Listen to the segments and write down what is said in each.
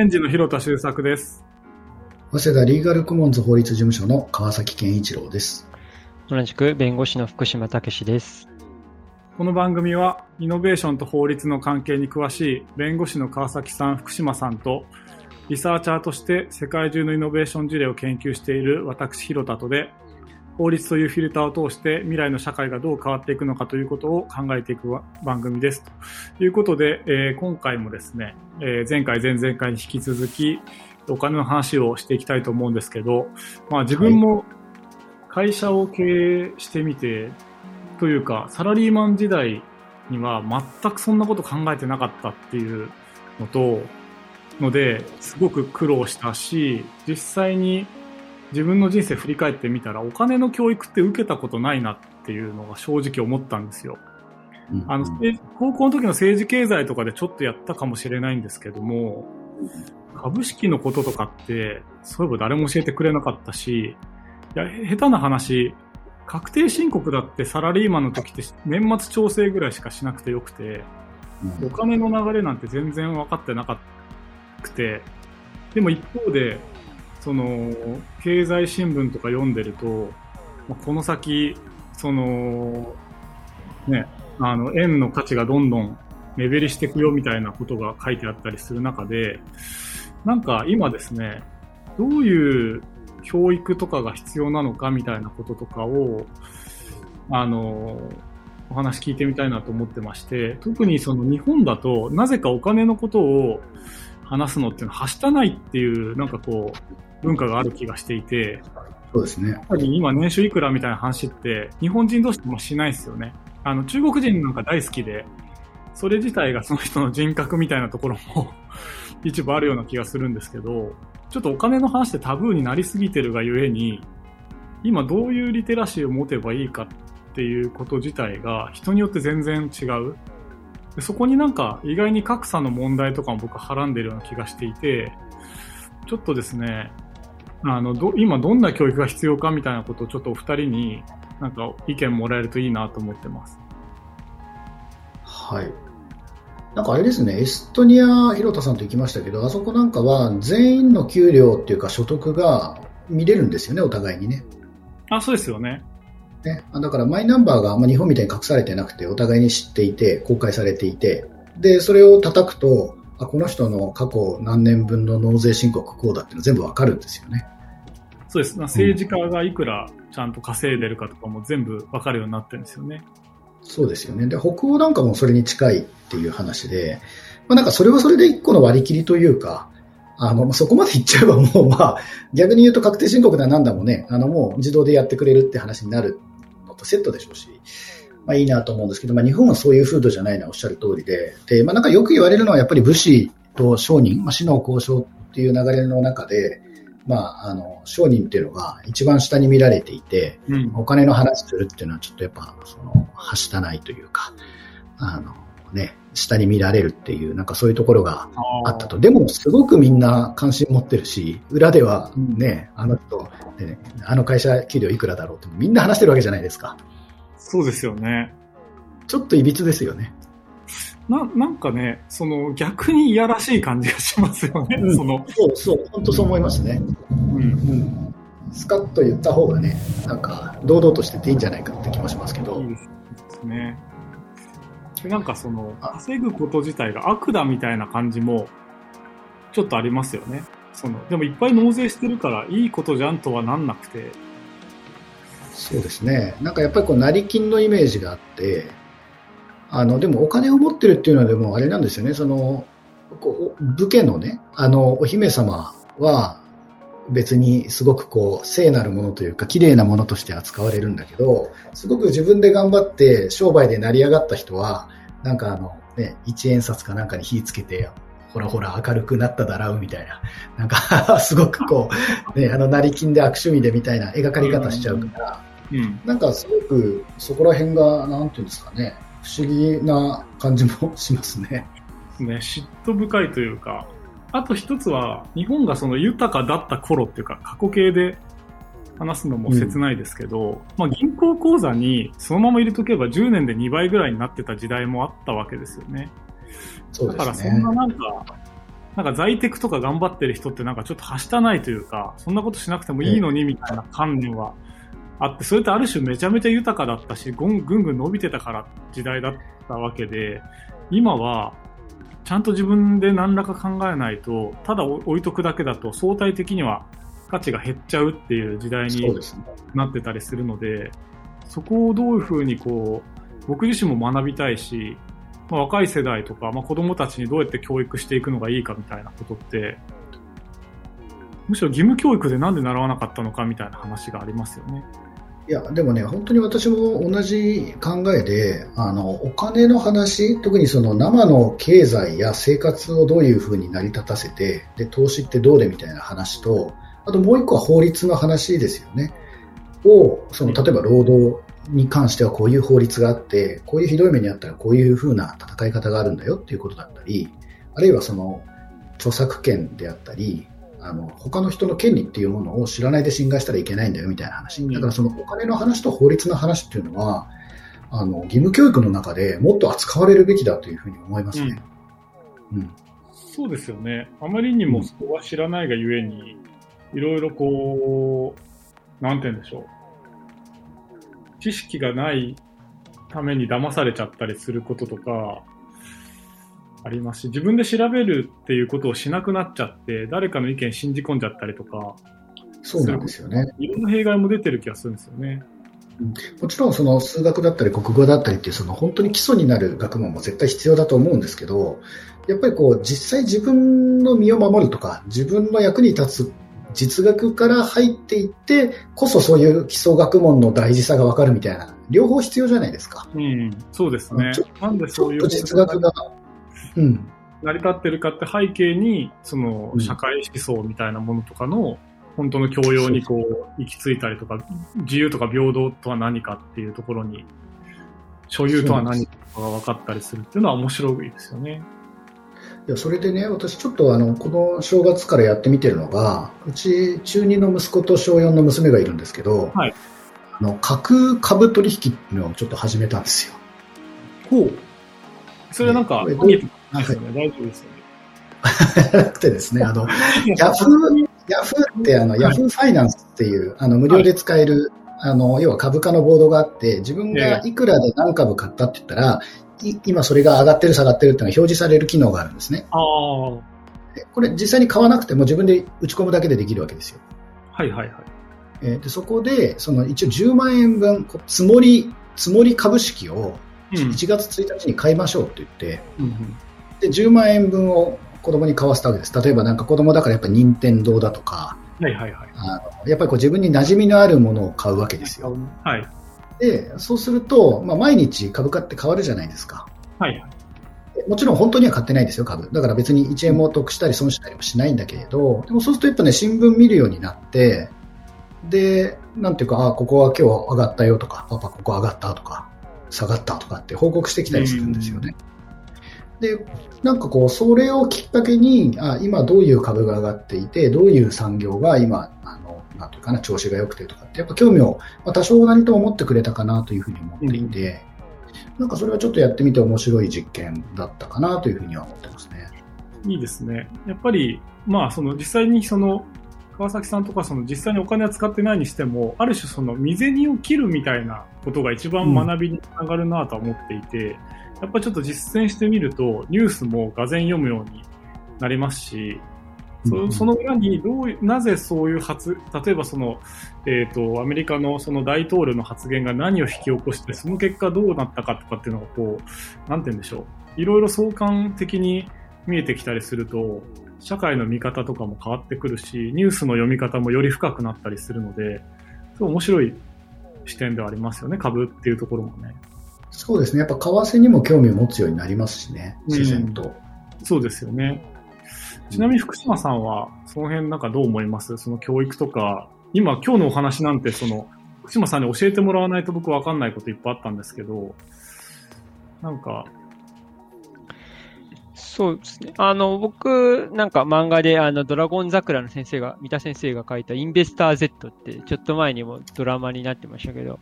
検事の広田修作です。早稲田リーガルコモンズ法律事務所の川崎健一郎です。同じく弁護士の福島武史です。この番組は、イノベーションと法律の関係に詳しい弁護士の川崎さん、福島さんと、リサーチャーとして世界中のイノベーション事例を研究している私、広田とで、法律というフィルターを通して未来の社会がどう変わっていくのかということを考えていく番組です。ということで、えー今回もですね、えー前回、前々回に引き続き、お金の話をしていきたいと思うんですけど、まあ自分も会社を経営してみて、というか、サラリーマン時代には全くそんなこと考えてなかったっていうのと、ので、すごく苦労したし、実際に自分の人生振り返ってみたら、お金の教育って受けたことないなっていうのが正直思ったんですよ。うん。あの、え高校の時の政治経済とかでちょっとやったかもしれないんですけども、株式のこととかって、そういえば誰も教えてくれなかったし、いや、へ下手な話、確定申告だってサラリーマンの時って年末調整ぐらいしかしなくてよくて、うん。お金の流れなんて全然分かってなかくて、でも一方で、その、経済新聞とか読んでると、この先、その、ね、あの、円の価値がどんどん目減りしていくよみたいなことが書いてあったりする中で、なんか今ですね、どういう教育とかが必要なのかみたいなこととかを、あの、お話聞いてみたいなと思ってまして、特にその日本だと、なぜかお金のことを話すのっていうのは、はしたないっていう、なんかこう、文化がある気がしていて、そうですねや。っぱり今年収いくらみたいな話って、日本人同士でもしないですよね。あの、中国人なんか大好きで、それ自体がその人の人格みたいなところも 一部あるような気がするんですけど、ちょっとお金の話ってタブーになりすぎてるがゆえに、今どういうリテラシーを持てばいいかっていうこと自体が人によって全然違う。でそこになんか意外に格差の問題とかも僕ははらんでるような気がしていて、ちょっとですね、あの、ど、今どんな教育が必要かみたいなことをちょっとお二人になんか意見もらえるといいなと思ってます。はい。なんかあれですね、エストニア、広田さんと行きましたけど、あそこなんかは全員の給料っていうか所得が見れるんですよね、お互いにね。あ、そうですよね。ねあだからマイナンバーが、まあ、日本みたいに隠されてなくて、お互いに知っていて、公開されていて、で、それを叩くと、あこの人の過去何年分の納税申告こうだっていうの全部わかるんですよね。そうです。政治家がいくらちゃんと稼いでるかとかも全部わかるようになってるんですよね。そうですよね。で、北欧なんかもそれに近いっていう話で、まあなんかそれはそれで一個の割り切りというか、あの、そこまで言っちゃえばもうまあ、逆に言うと確定申告だなんだもね、あのもう自動でやってくれるって話になるセットでしょうし、まあいいなと思うんですけど、まあ日本はそういう風土じゃないのはおっしゃる通りで、で、まあなんかよく言われるのはやっぱり武士と商人、まあ死の交渉っていう流れの中で、まああの、商人っていうのが一番下に見られていて、うん。お金の話するっていうのはちょっとやっぱ、その、はしたないというか、あの、ね、下に見られるっていう、なんかそういうところがあったと。でも、すごくみんな関心持ってるし、裏ではね、あの人、ね、あの会社給料いくらだろうってみんな話してるわけじゃないですか。そうですよね。ちょっといびつですよね。な、なんかね、その逆にいやらしい感じがしますよね。うんその、そうそう、本当そう思いますね。うん。うん。スカッと言った方がね、なんか、堂々としてていいんじゃないかって気もしますけどいい。ですね。でなんかその、稼ぐこと自体が悪だみたいな感じも、ちょっとありますよね。その、でもいっぱい納税してるから、いいことじゃんとはなんなくて、そうですね。なんかやっぱりこう、成金のイメージがあって、あの、でもお金を持ってるっていうのはでもあれなんですよね。その、こう武家のね、あの、お姫様は別にすごくこう、聖なるものというか、綺麗なものとして扱われるんだけど、すごく自分で頑張って商売で成り上がった人は、なんかあの、ね、一円札かなんかに火つけて、ほらほら明るくなっただらうみたいな、なんか すごくこう、ね、あの、成金で悪趣味でみたいな描かれ方しちゃうから、うん。なんかすごくそこら辺が、なんていうんですかね、不思議な感じもしますね。ね、嫉妬深いというか、あと一つは、日本がその豊かだった頃っていうか、過去形で話すのも切ないですけど、まあ銀行口座にそのまま入れとけば10年で2倍ぐらいになってた時代もあったわけですよね。そうだからそんな。なんか、なんか在テクとか頑張ってる人ってなんかちょっとはしたないというか、そんなことしなくてもいいのにみたいな観念はあって、それってある種めちゃめちゃ豊かだったし、ぐんぐん伸びてたから時代だったわけで、今はちゃんと自分で何らか考えないと、ただ置いとくだけだと相対的には価値が減っちゃうっていう時代になってたりするので、そこをどういうふうにこう、僕自身も学びたいし、まあ、若い世代とか、まあ、子供たちにどうやって教育していくのがいいかみたいなことって、むしろ義務教育でなんで習わなかったのかみたいな話がありますよね。いや、でもね、本当に私も同じ考えで、あの、お金の話、特にその生の経済や生活をどういうふうに成り立たせて、で、投資ってどうでみたいな話と、あともう一個は法律の話ですよね。を、その、例えば労働に関してはこういう法律があって、こういうひどい目にあったらこういうふうな戦い方があるんだよっていうことだったり、あるいはその著作権であったり、あの他の人の権利っていうものを知らないで侵害したらいけないんだよみたいな話、だからそのお金の話と法律の話っていうのは、あの義務教育の中でもっと扱われるべきだというふうに思いますね。うん、うん、そうですよね。あまりにもそこは知らないがゆえに、いろいろこう、なんて言うんでしょう。知識がないために騙されちゃったりすることとか、ありますし、自分で調べるっていうことをしなくなっちゃって、誰かの意見信じ込んじゃったりとか、そうなんですよね。いろんな弊害も出てる気がするんですよね。もちろんその数学だったり国語だったりっていうその本当に基礎になる学問も絶対必要だと思うんですけど、やっぱりこう実際自分の身を守るとか自分の役に立つ実学から入っていってこそそういう基礎学問の大事さが分かるみたいな両方必要じゃないですか。うん、そうですね。なんでそういう実学が、うん、成り立ってるかって背景にその社会思想みたいなものとかの本当の教養にこう行き着いたりとか自由とか平等とは何かっていうところに所有とは何かが分かったりするっていうのは面白いですよね。いやそれでね、私ちょっとあの、この正月からやってみてるのが、うち中2の息子と小4の娘がいるんですけど、はい、あの架空株取引っていうのをちょっと始めたんですよ。ほう。それはなんか、ね、ないですよね。大丈夫ですよね。なくてですね、あの、ヤフー、ヤフーってあの、ヤフーファイナンスっていう、あの、無料で使える、あの、要は株価のボードがあって、自分がいくらで何株買ったって言ったら、今それが上がってる下がってるっていうのが表示される機能があるんですね。あこれ実際に買わなくても自分で打ち込むだけでできるわけですよ。はいはいはい。えでそこで、その一応10万円分、積もり、積もり株式を1月1日に買いましょうって言って、うん、で10万円分を子供に買わせたわけです。例えばなんか子供だからやっぱ任天堂だとか、はいはいはい、あのやっぱりこう自分に馴染みのあるものを買うわけですよ。はい。で、そうすると、まあ、毎日株価って変わるじゃないですか。はい。もちろん本当には買ってないですよ、株。だから別に1円も得したり損したりもしないんだけれど、でもそうするとやっぱね、新聞見るようになって、で、なんていうか、あ、ここは今日上がったよとか、パパここ上がったとか、下がったとかって報告してきたりするんですよね。で、なんかこう、それをきっかけに、あ、今どういう株が上がっていて、どういう産業が今、あの、なんというかな、調子が良くてとかって、やっぱ興味を、まあ、多少なりとも持ってくれたかなというふうに思っていて、うん、なんかそれはちょっとやってみて面白い実験だったかなというふうには思ってますね。いいですね。やっぱり、まあ、その実際にその、川崎さんとかその実際にお金は使ってないにしても、ある種その未銭を切るみたいなことが一番学びにつながるなとは思っていて、うん、やっぱちょっと実践してみると、ニュースもがぜん読むようになりますし、そその裏にどうなぜそういう発例えばその、えーと、アメリカのその大統領の発言が何を引き起こしてその結果どうなったかとかっていうのがこうなんて言うんでしょう。いろいろ相関的に見えてきたりすると社会の見方とかも変わってくるしニュースの読み方もより深くなったりするのですごい面白い視点ではありますよね株っていうところもね。そうですねやっぱ為替にも興味を持つようになりますしね自然と。うん、そうですよね。ちなみに福島さんは、その辺なんかどう思います？その教育とか、今、今日のお話なんて、その、福島さんに教えてもらわないと僕わかんないこといっぱいあったんですけど、なんか、そうですね。あの、僕、なんか漫画で、あの、ドラゴン桜の先生が、三田先生が書いたインベスター Z って、ちょっと前にもドラマになってましたけど、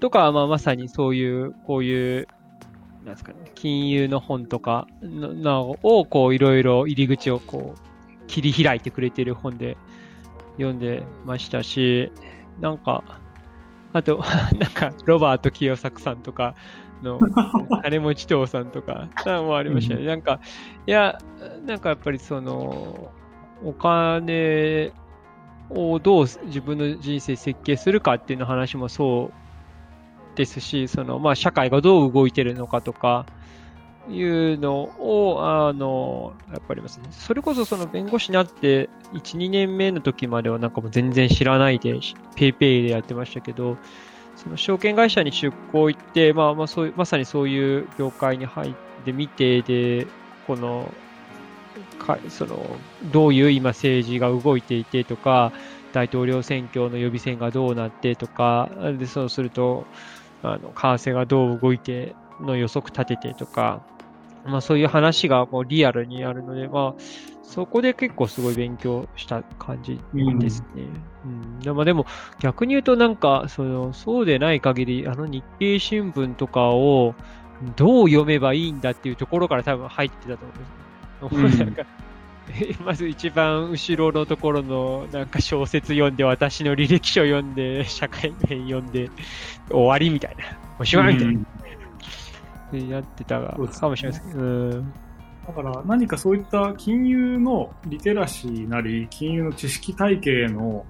とか、まあ、まさにそういう、こういう、なんですかね、金融の本とかのを、こう、いろいろ入り口をこう、切り開いてくれてる本で読んでましたし、なんか、あと、なんか、ロバート清作さんとかの、金持ち父さんとか、もありましたね。うん、なんか、いや、なんかやっぱりその、お金をどう自分の人生設計するかっていうの話もそうですし、その、まあ、社会がどう動いてるのかとか、いうのを、あの、やっぱりますね。それこそその弁護士になって1、2年目の時まではなんかもう全然知らないで、ペイペイでやってましたけど、その証券会社に出向行って、まあまあそう、まさにそういう業界に入ってみて、で、この、かその、どういう今政治が動いていてとか、大統領選挙の予備選がどうなってとか、で、そうすると、あの、為替がどう動いての予測立ててとか、まあそういう話がもうリアルにあるので、まあそこで結構すごい勉強した感じですね。うん、うん、でもでも逆に言うとなんかそのそうでない限りあの日経新聞とかをどう読めばいいんだっていうところから多分入ってたと思うんです。うん、まず一番後ろのところのなんか小説読んで、私の履歴書読んで、社会面読んで、終わりみたいな。おしまいみたいな。やってたかもしれないですけど。うんだから何かそういった金融のリテラシーなり、金融の知識体系の、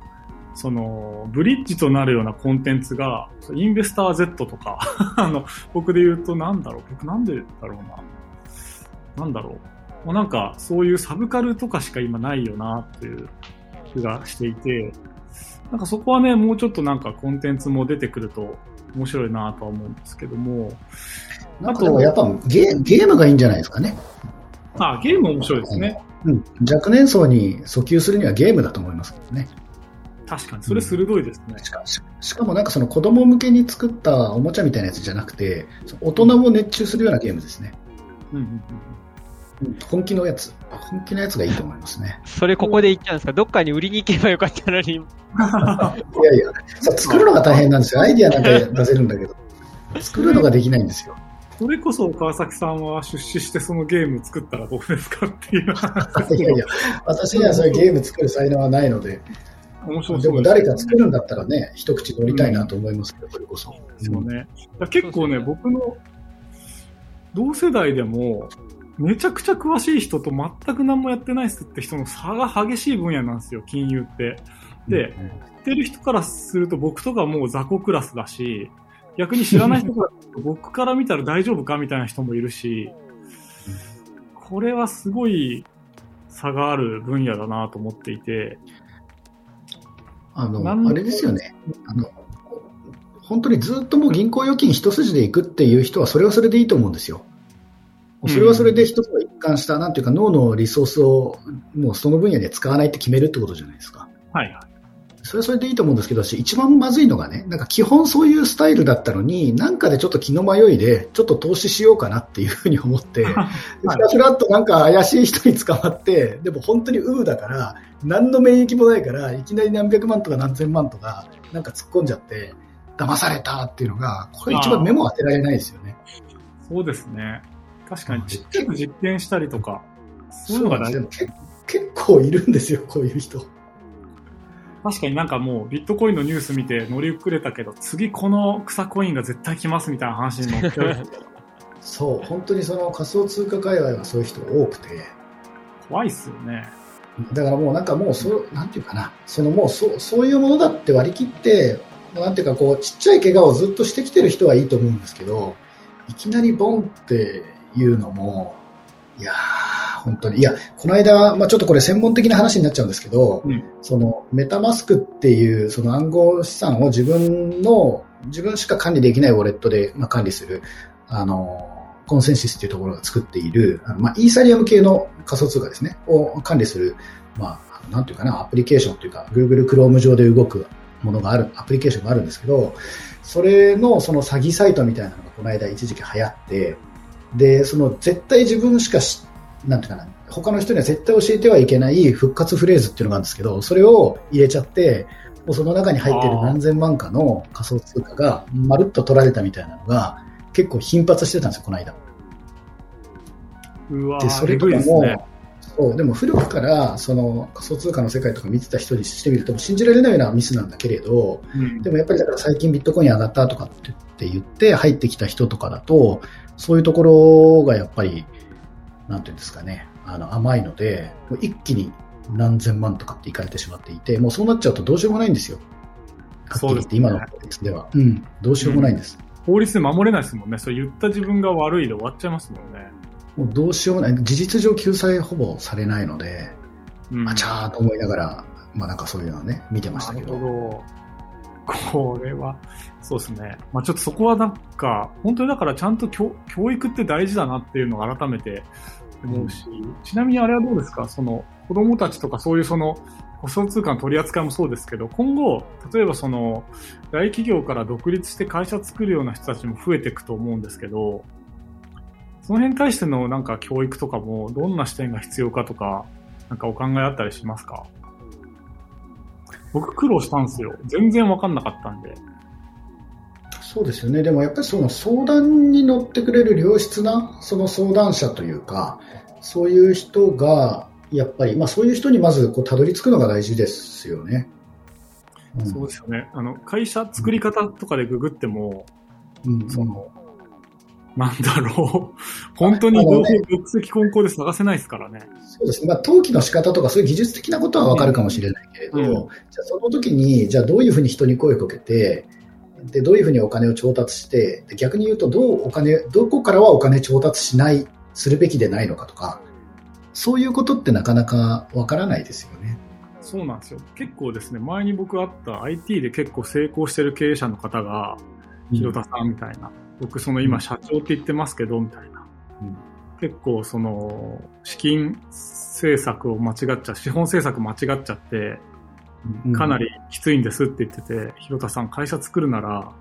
その、ブリッジとなるようなコンテンツが、インベスター Z とか あの、僕で言うとなんだろう、僕なんでだろうな。なんだろう。もうなんか、そういうサブカルとかしか今ないよな、っていう気がしていて、なんかそこはね、もうちょっとなんかコンテンツも出てくると面白いなとは思うんですけども、あと、やっぱゲゲームがいいんじゃないですかね。あゲーム面白いですね。うん。若年層に訴求するにはゲームだと思いますけどね。確かに、それ鋭いですね、うん、しか。しかもなんかその子供向けに作ったおもちゃみたいなやつじゃなくて、大人も熱中するようなゲームですね。うんうんうん、本気のやつ。本気のやつがいいと思いますね。それここで言っちゃうんですか？どっかに売りに行けばよかったのに。いやいや、作るのが大変なんですよ。アイディアなんか出せるんだけど。作るのができないんですよ。それこそ川崎さんは出資してそのゲーム作ったらどうですかっていう。いやいや、私にはそういうゲーム作る才能はないので。面白でも誰か作るんだったらね、一口乗りたいなと思いますけど、うん、それこそ。そうね。結構ね、僕の同世代でも、めちゃくちゃ詳しい人と全く何もやってないっすって人の差が激しい分野なんですよ、金融って。で、うん、知ってる人からすると僕とかもう雑魚クラスだし、逆に知らない人が僕から見たら大丈夫かみたいな人もいるし、これはすごい差がある分野だなと思っていて。あの、あれですよね。あの、本当にずっともう銀行預金一筋で行くっていう人はそれはそれでいいと思うんですよ。それはそれで一つの一貫した、なんていうか脳のリソースをもうその分野で使わないって決めるってことじゃないですか。はいはい。それはそれでいいと思うんですけど、一番まずいのがね、なんか基本そういうスタイルだったのに、なんかでちょっと気の迷いで、ちょっと投資しようかなっていうふうに思って、ふらふらっとなんか怪しい人に捕まって、でも本当にウーだから、何の免疫もないから、いきなり何百万とか何千万とか、なんか突っ込んじゃって、騙されたっていうのが、これ一番メモ当てられないですよね。そうですね。確かにちっちゃく実験したりとか、そういうのが大事。結構いるんですよ、こういう人。確かになんかもうビットコインのニュース見て乗り遅れたけど、次この草コインが絶対来ますみたいな話に乗っちゃう。そう、本当にその仮想通貨界隈はそういう人が多くて。怖いっすよね。だからもうなんかもうそう、なんていうかな、そのもうそそういうものだって割り切って、なんていうかこう、ちっちゃい怪我をずっとしてきてる人はいいと思うんですけど、いきなりボンっていうのも、いやー、本当に。いや、この間、まあ、ちょっとこれ専門的な話になっちゃうんですけど、うん、そのメタマスクっていうその暗号資産を自分の、自分しか管理できないウォレットで、まあ、管理する、あの、コンセンシスっていうところが作っている、あのまあ、イーサリアム系の仮想通貨ですね、を管理する、まあ、なんていうかな、アプリケーションというか、Google Chrome 上で動くものがある、アプリケーションがあるんですけど、それのその詐欺サイトみたいなのがこの間一時期流行って、で、その絶対自分しか知なんていうかな、他の人には絶対教えてはいけない復活フレーズっていうのがあるんですけど、それを入れちゃって、もうその中に入っている何千万かの仮想通貨がまるっと取られたみたいなのが、結構頻発してたんですよ、この間。うわで、それとかも、そう、でも古くから、その仮想通貨の世界とか見てた人にしてみると、信じられないようなミスなんだけれど、うん。でもやっぱりだから最近ビットコイン上がったとかって言って入ってきた人とかだと、そういうところがやっぱり、なんていうんですかね、あの甘いので、一気に何千万とかっていかれてしまっていて、もうそうなっちゃうとどうしようもないんですよ。はっきり言って、そうですね今の法律では。うん、どうしようもないんです。法律で守れないですもんね。そう言った自分が悪いで終わっちゃいますもんね。もうどうしようもない。事実上救済ほぼされないので、うんあちゃーと思いながら、まあなんかそういうのはね、見てましたなるけど。ほど。これは、そうですね。まあちょっとそこはなんか、本当にだからちゃんと教教育って大事だなっていうのを改めて思うし、ちなみにあれはどうですか？その子供たちとかそういうその仮想通貨の取り扱いもそうですけど、今後、例えばその大企業から独立して会社作るような人たちも増えていくと思うんですけど、その辺に対してのなんか教育とかもどんな視点が必要かとか、なんかお考えあったりしますか？僕苦労したんですよ。全然わかんなかったんで。そうですよね。でもやっぱりその相談に乗ってくれる良質なその相談者というか、そういう人が、やっぱり、まあそういう人にまずこうたどり着くのが大事ですよね。うんそうですよね。あの、会社作り方とかでググっても、うんその、なんだろう。本当にあのね独籍混交で探せないですからね。そうですね。まあ、登記の仕方とか、そういう技術的なことはわかるかもしれないけれど、うんじゃあその時に、じゃあどういうふうに人に声をかけて、で、どういうふうにお金を調達して、で逆に言うと、どうお金、どこからはお金調達しない、するべきでないのかとか、そういうことってなかなかわからないですよね。そうなんですよ。結構ですね、前に僕会った IT で結構成功してる経営者の方が、広田さんみたいな、僕その今社長って言ってますけど、みたいな。うん結構その、資金政策を間違っちゃ、資本政策間違っちゃって、うんかなりきついんですって言ってて、広田さん会社作るなら、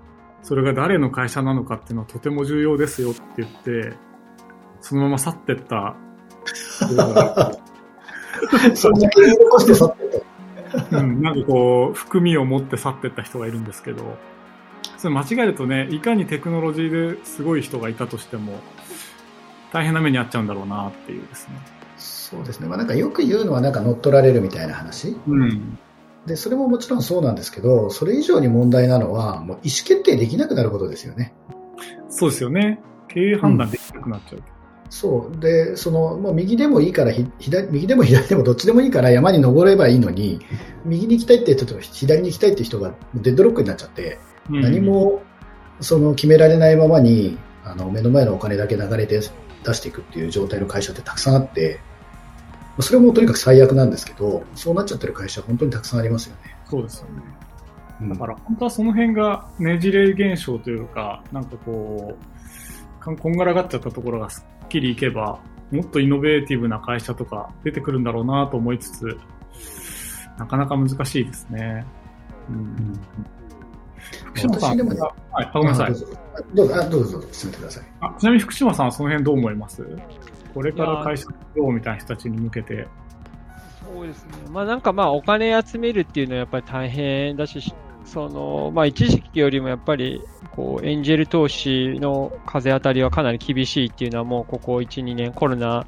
それが誰の会社なのかっていうのはとても重要ですよって言って、そのまま去ってった。それだけ言い残して去ってた。うん、なんかこう、含みを持って去ってった人がいるんですけど、それ間違えるとね、いかにテクノロジーですごい人がいたとしても、大変な目に遭っちゃうんだろうなっていうですね。そうですね。まあ、なんかよく言うのは、なんか乗っ取られるみたいな話。うん。で、それももちろんそうなんですけど、それ以上に問題なのは、もう意思決定できなくなることですよね。そうですよね。経営判断できなくなっちゃう。そう。で、その、もう右でもいいから、ひ左、右でも左でもどっちでもいいから山に登ればいいのに、右に行きたいって人と左に行きたいって人がデッドロックになっちゃって、うん何も、その、決められないままに、あの、目の前のお金だけ流れて出していくっていう状態の会社ってたくさんあって、それもとにかく最悪なんですけど、そうなっちゃってる会社は本当にたくさんありますよね。そうですよね。うんだから本当はその辺がねじれ現象というか、なんかこう、こんがらがっちゃったところがすっきりいけば、もっとイノベーティブな会社とか出てくるんだろうなと思いつつ、なかなか難しいですね。うん。福島さんはい、あごめんなさいあどう。ぞどうぞ、あどうぞ、進めてください。あちなみに福島さんはその辺どう思います？これから会社どうみたいな人たちに向けて。そうですね。まあなんかまあお金集めるっていうのはやっぱり大変だし、その、まあ一時期よりもやっぱり、こう、エンジェル投資の風当たりはかなり厳しいっていうのはもうここ1、2年コロナ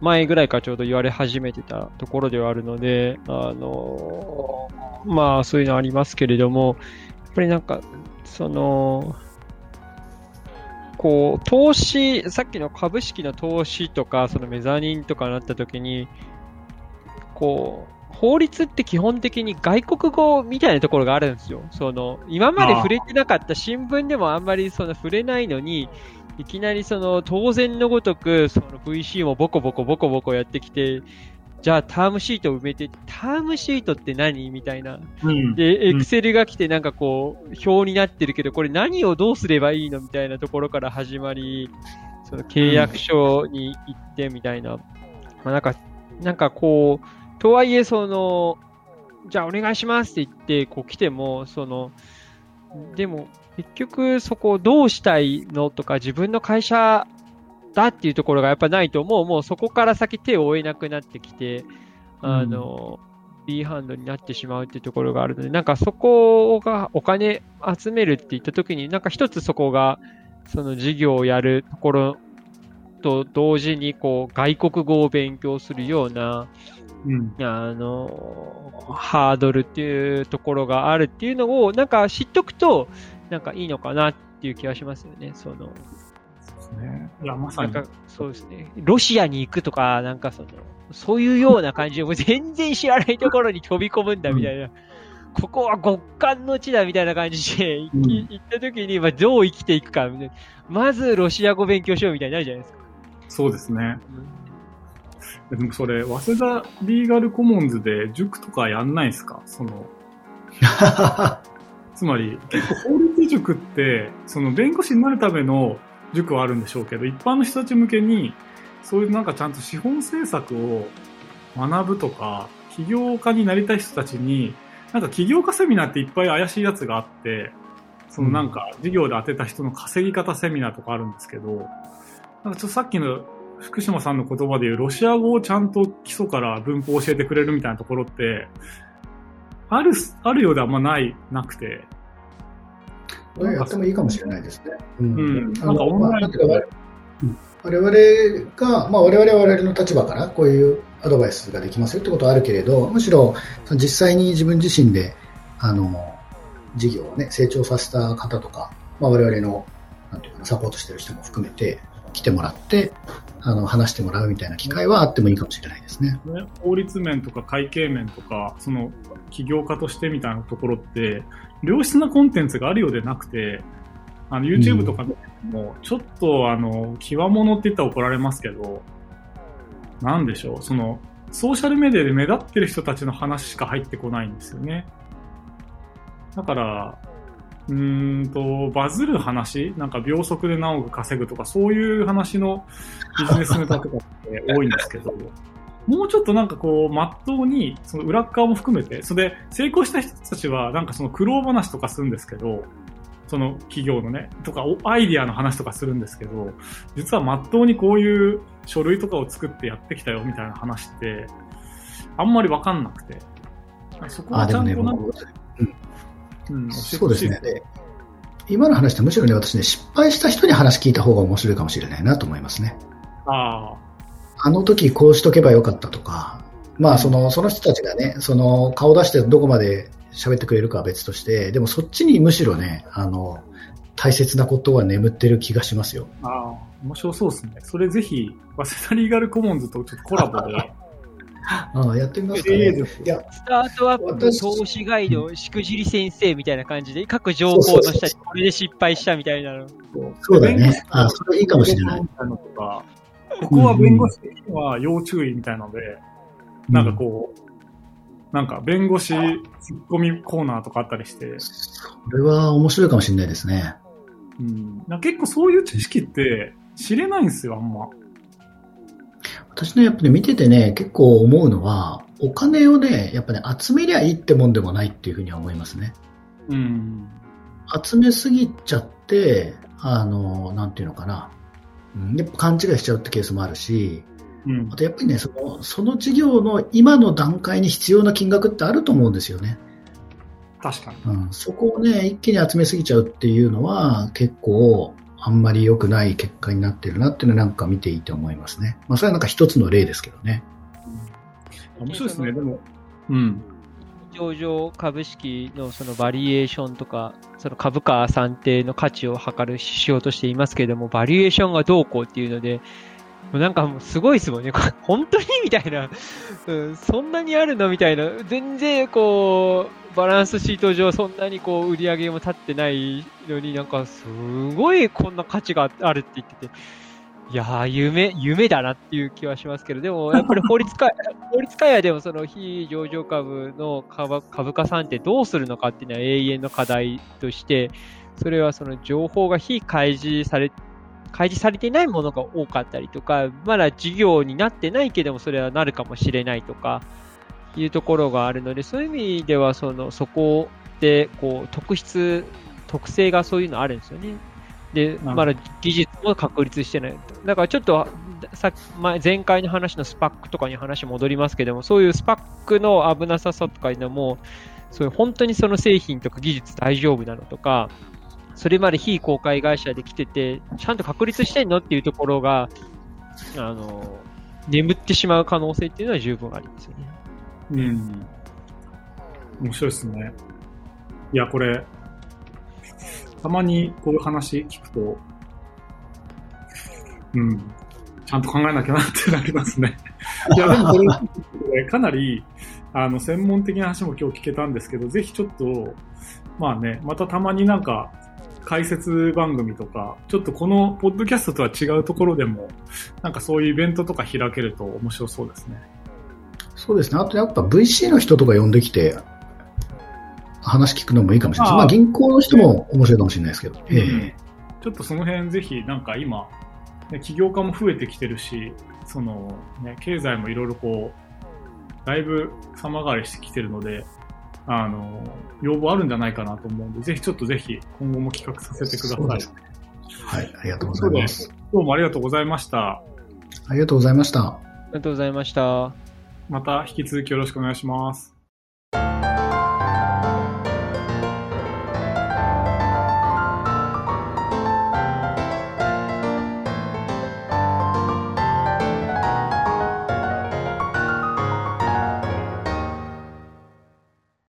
前ぐらいからちょうど言われ始めてたところではあるので、あの、まあそういうのありますけれども、ぱりなんか、その、こう、投資、さっきの株式の投資とか、そのメザニンとかになった時に、こう、法律って基本的に外国語みたいなところがあるんですよ。その、今まで触れてなかった新聞でもあんまりその触れないのに、いきなりその当然のごとくその VC もボコボコボコボコやってきて、じゃあタームシートを埋めて、タームシートって何？みたいな。うん。で、エうんクセルが来てなんかこう、表になってるけど、これ何をどうすればいいの？みたいなところから始まり、その契約書に行ってみたいな。まあなんか、なんかこう、とはいえその、じゃあお願いしますって言って、こう来ても、その、でも結局そこをどうしたいのとか自分の会社だっていうところがやっぱないともうもうそこから先手を負えなくなってきて、あの、B ハンドになってしまうっていうところがあるので、なんかそこがお金集めるって言った時に、なんか一つそこがその授業をやるところと同時に、こう、外国語を勉強するような、うん。あの、ハードルっていうところがあるっていうのを、なんか知っとくと、なんかいいのかなっていう気がしますよね。その、ですね。いや、まさに。なんか、そうですね。ロシアに行くとか、なんかその、そういうような感じで、もう全然知らないところに飛び込むんだみたいな。ここは極寒の地だみたいな感じで行きうん行った時に、まあ、どう生きていくかみたいな。まずロシア語勉強しようみたいになるじゃないですか。そうですね。でもそれ、早稲田リーガルコモンズで塾とかやんないですか？その、つまり、結構法律塾って、その弁護士になるための塾はあるんでしょうけど、一般の人たち向けに、そういうなんかちゃんと資本政策を学ぶとか、起業家になりたい人たちに、なんか起業家セミナーっていっぱい怪しいやつがあって、そのなんか事業で当てた人の稼ぎ方セミナーとかあるんですけど、なんかちょっとさっきの福島さんの言葉で言うロシア語をちゃんと基礎から文法を教えてくれるみたいなところって、ある、あるようであんまない、なくて。これやってもいいかもしれないですね。うんうんあなんかオンライン我々が、まあ、我々は我々の立場からこういうアドバイスができますよってことはあるけれど、むしろ実際に自分自身であの事業を、ね、成長させた方とか、まあ、我々のなんていうかなサポートしてる人も含めて来てもらってあの話してもらうみたいな機会はあってもいいかもしれないですね。ね、法律面とか会計面とか、その起業家としてみたいなところって、良質なコンテンツがあるようでなくて、あの YouTube とかでも、ちょっとあの、極物って言ったら怒られますけど、なんでしょう、その、ソーシャルメディアで目立ってる人たちの話しか入ってこないんですよね。だから、うーんと、バズる話なんか秒速で何億稼ぐとか、そういう話のビジネスネタとかって多いんですけど、もうちょっとなんかこう、まっとうに、その裏っ側も含めて、それで成功した人たちは、なんかその苦労話とかするんですけど、その企業のね、とか、おアイディアの話とかするんですけど、実はまっとうにこういう書類とかを作ってやってきたよみたいな話って、あんまりわかんなくて。そこはちあでもねゃんとなんか、僕うん、教えてそうですね。で今の話ってむしろね、私ね、失敗した人に話聞いた方が面白いかもしれないなと思いますね。ああ、あの時こうしとけばよかったとか、まあその、その人たちがね、その顔出してどこまで喋ってくれるかは別として、でもそっちにむしろね、あの、大切なことは眠ってる気がしますよ。ああ、面白そうですね。それぜひ、早稲田リーガルコモンズとちょっとコラボで。ああやってみますかね。いや、スタートアップ私投資ガイド、しくじり先生みたいな感じで、各情報の下にこれで失敗したみたいなの。そうだね。あそれいいかもしれない。みたいなのとか、ここは弁護士的には要注意みたいなので、なんかこう、なんか弁護士ツッコミコーナーとかあったりして、これは面白いかもしれないですね。うん、な結構そういう知識って知れないんですよ、あんま。私ね、やっぱね、見ててね、結構思うのは、お金をね、やっぱね、集めりゃいいってもんでもないっていうふうには思いますね。うん。集めすぎちゃって、あの、なんていうのかな。うんやっぱ勘違いしちゃうってケースもあるし、うんあ。とやっぱりね、その、その事業の今の段階に必要な金額ってあると思うんですよね。確かに。うん、そこをね、一気に集めすぎちゃうっていうのは、結構、あんまり良くない結果になってるなっていうのはなんか見ていて思いますね。まあ、それはなんか一つの例ですけどね。面白いですね、でも。うん。上場株式のそのバリエーションとか、その株価算定の価値を測る指標としていますけれども、バリエーションがどうこうっていうので、もうなんかもうすごいですもんね。本当にみたいな、うん、そんなにあるのみたいな。全然こう、バランスシート上そんなにこう売り上げも立ってないのになんかすごいこんな価値があるって言ってて、いやー、夢、夢だなっていう気はしますけど、でもやっぱり法律家、法律家やでもその非上場株の株株価算定どうするのかっていうのは永遠の課題として、それはその情報が非開示され、開示されていないものが多かったりとか、まだ事業になってないけどもそれはなるかもしれないとか、いうところがあるので、そういう意味ではその、そこでこう特質、特性がそういうのあるんですよね。で、まだ技術も確立してないと。だからちょっと、さ前前回の話のスパックとかに話戻りますけども、そういうスパックの危なさとかいうのも、そういう本当にその製品とか技術大丈夫なのとか、それまで非公開会社で来てて、ちゃんと確立してんのっていうところが、あの、眠ってしまう可能性っていうのは十分ありますよね。うん。面白いですね。いや、これ、たまにこういう話聞くと、うん、ちゃんと考えなきゃなってなりますね。いや、でもこれ、かなり、あの、専門的な話も今日聞けたんですけど、ぜひちょっと、まあね、またたまになんか、解説番組とか、ちょっとこのポッドキャストとは違うところでも、なんかそういうイベントとか開けると面白そうですね。そうですね。あとやっぱ VC の人とか呼んできて、話聞くのもいいかもしれないです。あーまあ銀行の人も面白いかもしれないですけど。ええちょっとその辺ぜひなんか今、ね、起業家も増えてきてるし、そのね、経済もいろいろこう、だいぶ様変わりしてきてるので、あの、要望あるんじゃないかなと思うんで、ぜひちょっとぜひ今後も企画させてください。ねはい。ありがとうございます。どうもありがとうございました。ありがとうございました。ありがとうございました。また引き続きよろしくお願いします。